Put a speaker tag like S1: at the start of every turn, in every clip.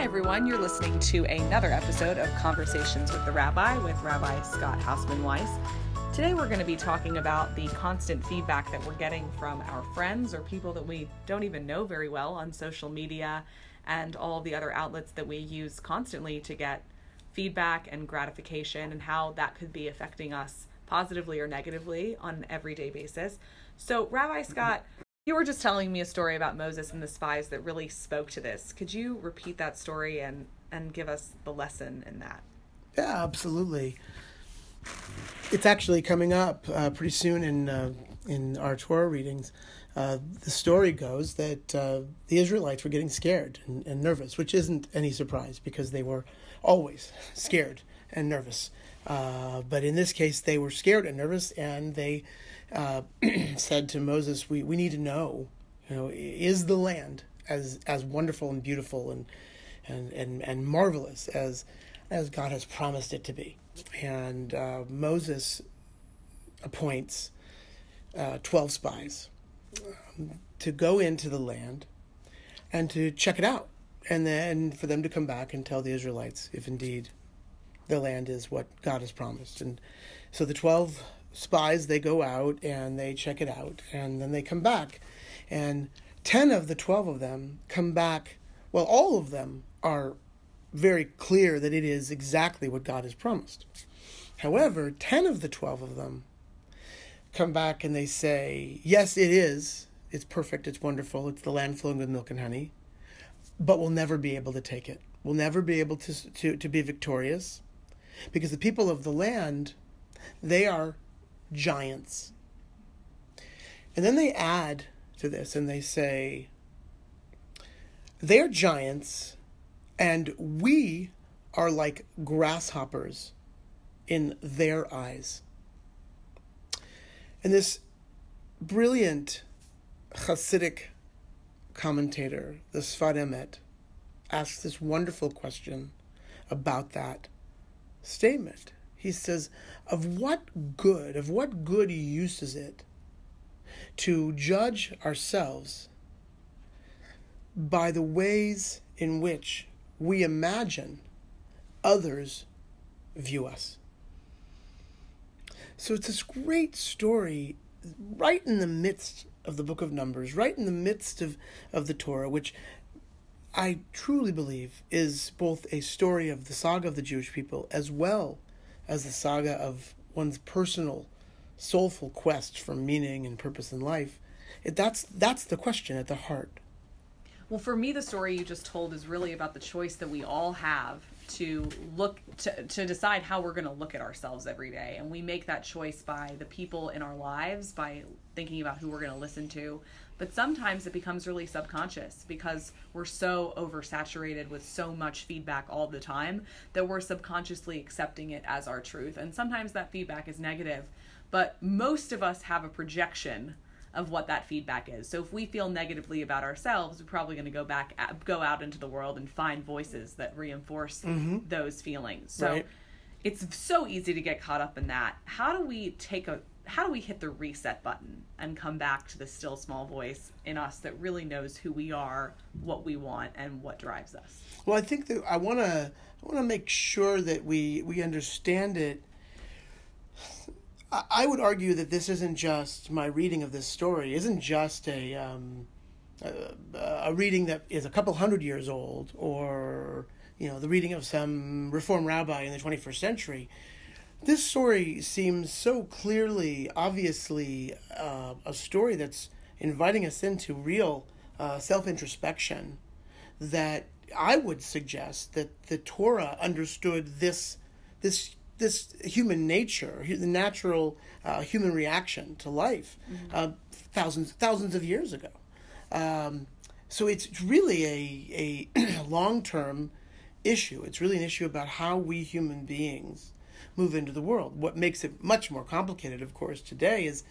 S1: Hi, everyone. You're listening to another episode of Conversations with the Rabbi with Rabbi Scott Hausman Weiss. Today, we're going to be talking about the constant feedback that we're getting from our friends or people that we don't even know very well on social media and all the other outlets that we use constantly to get feedback and gratification and how that could be affecting us positively or negatively on an everyday basis. So, Rabbi Scott, you were just telling me a story about Moses and the spies that really spoke to this. Could you repeat that story and and give us the lesson in that?
S2: Yeah, absolutely. It's actually coming up uh, pretty soon in uh, in our Torah readings. Uh, the story goes that uh, the Israelites were getting scared and, and, nervous, which isn't any surprise because they were always scared and nervous. Uh, but in this case, they were scared and nervous, and they uh, said to Moses, "We we need to know, you know, is the land as as wonderful and beautiful and and and, and marvelous as as God has promised it to be?" And uh, Moses appoints uh, twelve spies um, to go into the land and to check it out, and then for them to come back and tell the Israelites if indeed the land is what God has promised. And so the twelve spies they go out and they check it out and then they come back. And 10 of the 12 of them come back well all of them are very clear that it is exactly what God has promised. However 10 of the 12 of them come back and they say yes it is. It's perfect. It's wonderful. It's the land flowing with milk and honey but we'll never be able to take it. We'll never be able to to, to be victorious because the people of the land they are giants. And then they add to this and they say, they're giants, and we are like grasshoppers in their eyes. And this brilliant Hasidic commentator, the Sfat Emet, asks this wonderful question about that statement. He says, Of what good, of what good use is it to judge ourselves by the ways in which we imagine others view us? So it's this great story right in the midst of the book of Numbers, right in the midst of, of the Torah, which I truly believe is both a story of the saga of the Jewish people as well as the saga of one's personal, soulful quest for meaning and purpose in life, it, that's that's the question at the heart.
S1: Well, for me, the story you just told is really about the choice that we all have to look to, to decide how we're going to look at ourselves every day. And we make that choice by the people in our lives by thinking about who we're going to listen to. But sometimes it becomes really subconscious because we're so oversaturated with so much feedback all the time that we're subconsciously accepting it as our truth. And sometimes that feedback is negative. But most of us have a projection of what that feedback is. So if we feel negatively about ourselves, we're probably going to go back, go out into the world and find voices that reinforce mm-hmm. those feelings. So right. it's so easy to get caught up in that. How do we take a how do we hit the reset button and come back to the still small voice in us that really knows who we are, what we want, and what drives us?
S2: Well, I think that I want to I want to make sure that we we understand it I would argue that this isn't just my reading of this story. isn't just a, um, a, a reading that is a couple hundred years old, or you know the reading of some reform rabbi in the 21st century. This story seems so clearly, obviously, uh, a story that's inviting us into real uh, self introspection. That I would suggest that the Torah understood this this this human nature, the natural uh, human reaction to life, mm-hmm. uh, thousands thousands of years ago. Um, so it's really a a long term issue. It's really an issue about how we human beings move into the world. What makes it much more complicated, of course, today is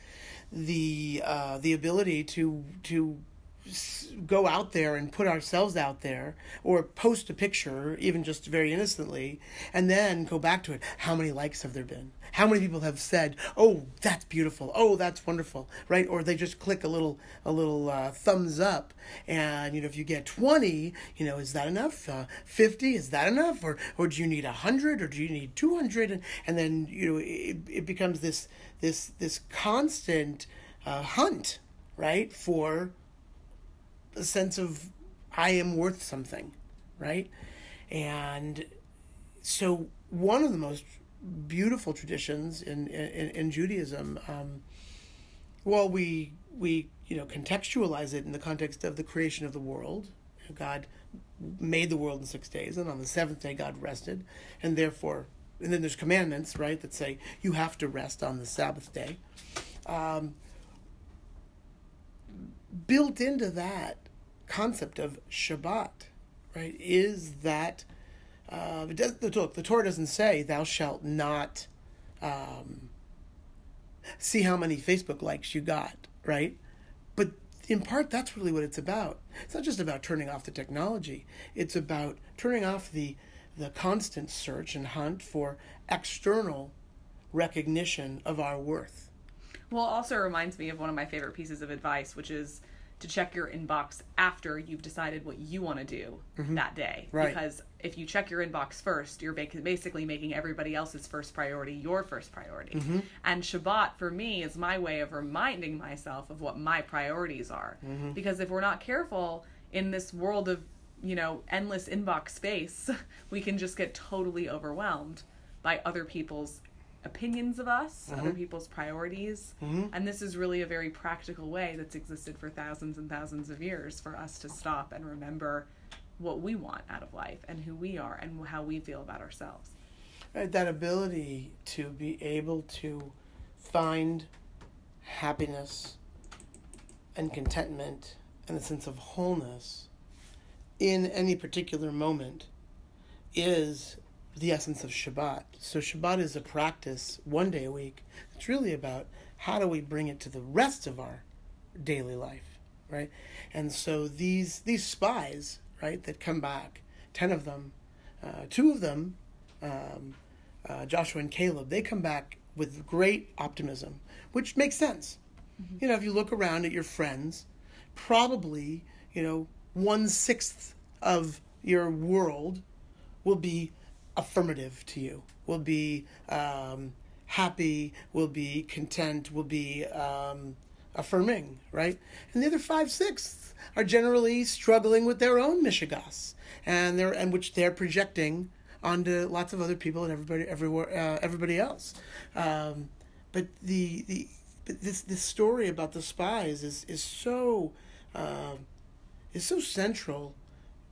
S2: the uh, the ability to to go out there and put ourselves out there or post a picture even just very innocently and then go back to it. How many likes have there been? How many people have said oh that's beautiful. Oh that's wonderful right? Or they just click a little a little uh, thumbs up. And you know if you get 20 you know is that enough? Uh, 50 is that enough? Or or do you need 100 or do you need 200 and, and then you know it, it becomes this this this constant uh, hunt right for a sense of I am worth something, right? And so one of the most beautiful traditions in in, in Judaism, um, well, we we you know contextualize it in the context of the creation of the world. God made the world in six days, and on the seventh day God rested, and therefore, and then there's commandments, right, that say you have to rest on the Sabbath day. Um, built into that concept of Shabbat, right, is that uh, does, the, look, the Torah doesn't say thou shalt not um, see how many Facebook likes you got, right? But in part, that's really what it's about. It's not just about turning off the technology. It's about turning off the the constant search and hunt for external recognition of our worth.
S1: Well, it also reminds me of one of my favorite pieces of advice, which is to check your inbox after you've decided what you want to do mm-hmm. that day.
S2: Right.
S1: Because if you check your inbox first, you're basically making everybody else's first priority your first priority. Mm-hmm. And Shabbat, for me, is my way of reminding myself of what my priorities are. Mm-hmm. Because if we're not careful in this world of, you know, endless inbox space, we can just get totally overwhelmed by other people's opinions of us, other mm-hmm. people's priorities. Mm-hmm. And this is really a very practical way that's existed for thousands and thousands of years for us to stop and remember what we want out of life and who we are and how we feel about ourselves.
S2: Right, that ability to be able to find happiness and contentment and a sense of wholeness in any particular moment is the essence of Shabbat. So Shabbat is a practice one day a week. It's really about how do we bring it to the rest of our daily life, right? And so these these spies, right, that come back, ten of them, uh, two of them, um, uh, Joshua and Caleb, they come back with great optimism, which makes sense. You know, if you look around at your friends, probably you know one sixth of your world will be affirmative to you, will be um, happy, will be content, will be um, affirming, right? And the other five sixths are generally struggling with their own mishigas, and they're and which they're projecting onto lots of other people and everybody everywhere uh, everybody else. Um, but the the but this this story about the spies is is so uh, is so central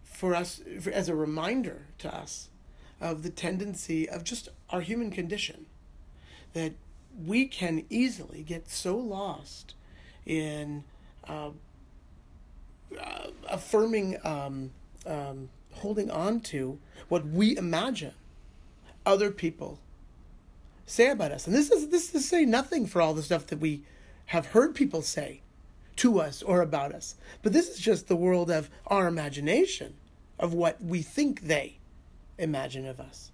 S2: for us for, as a reminder to us of the tendency of just our human condition that we can easily get so lost in uh, uh, affirming um, um, holding on to what we imagine other people say about us. And this is this is to say nothing for all the stuff that we have heard people say to us or about us. But this is just the world of our imagination of what we think they imagine of us.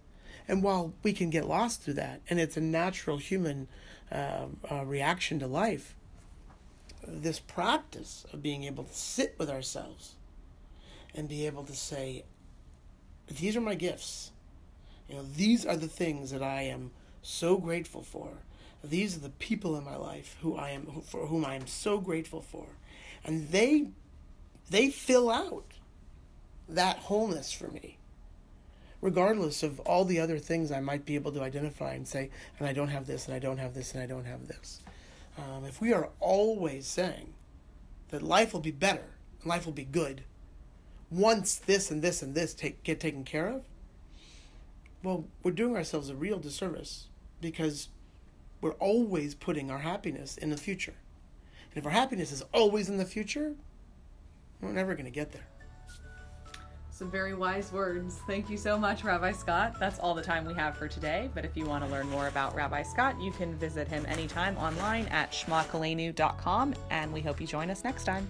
S2: And while we can get lost through that, and it's a natural human uh, uh, reaction to life, this practice of being able to sit with ourselves and be able to say, These are my gifts. You know, these are the things that I am so grateful for. These are the people in my life who I am for whom I am so grateful for. And they they fill out that wholeness for me regardless of all the other things I might be able to identify and say, and I don't have this, and I don't have this, and I don't have this. Um, if we are always saying that life will be better, and life will be good, once this and this and this take, get taken care of, well, we're doing ourselves a real disservice because we're always putting our happiness in the future. And if our happiness is always in the future, we're never going to get there.
S1: Some very wise words. Thank you so much, Rabbi Scott. That's all the time we have for today. But if you want to learn more about Rabbi Scott, you can visit him anytime online at shmakoleinu.com. And we hope you join us next time.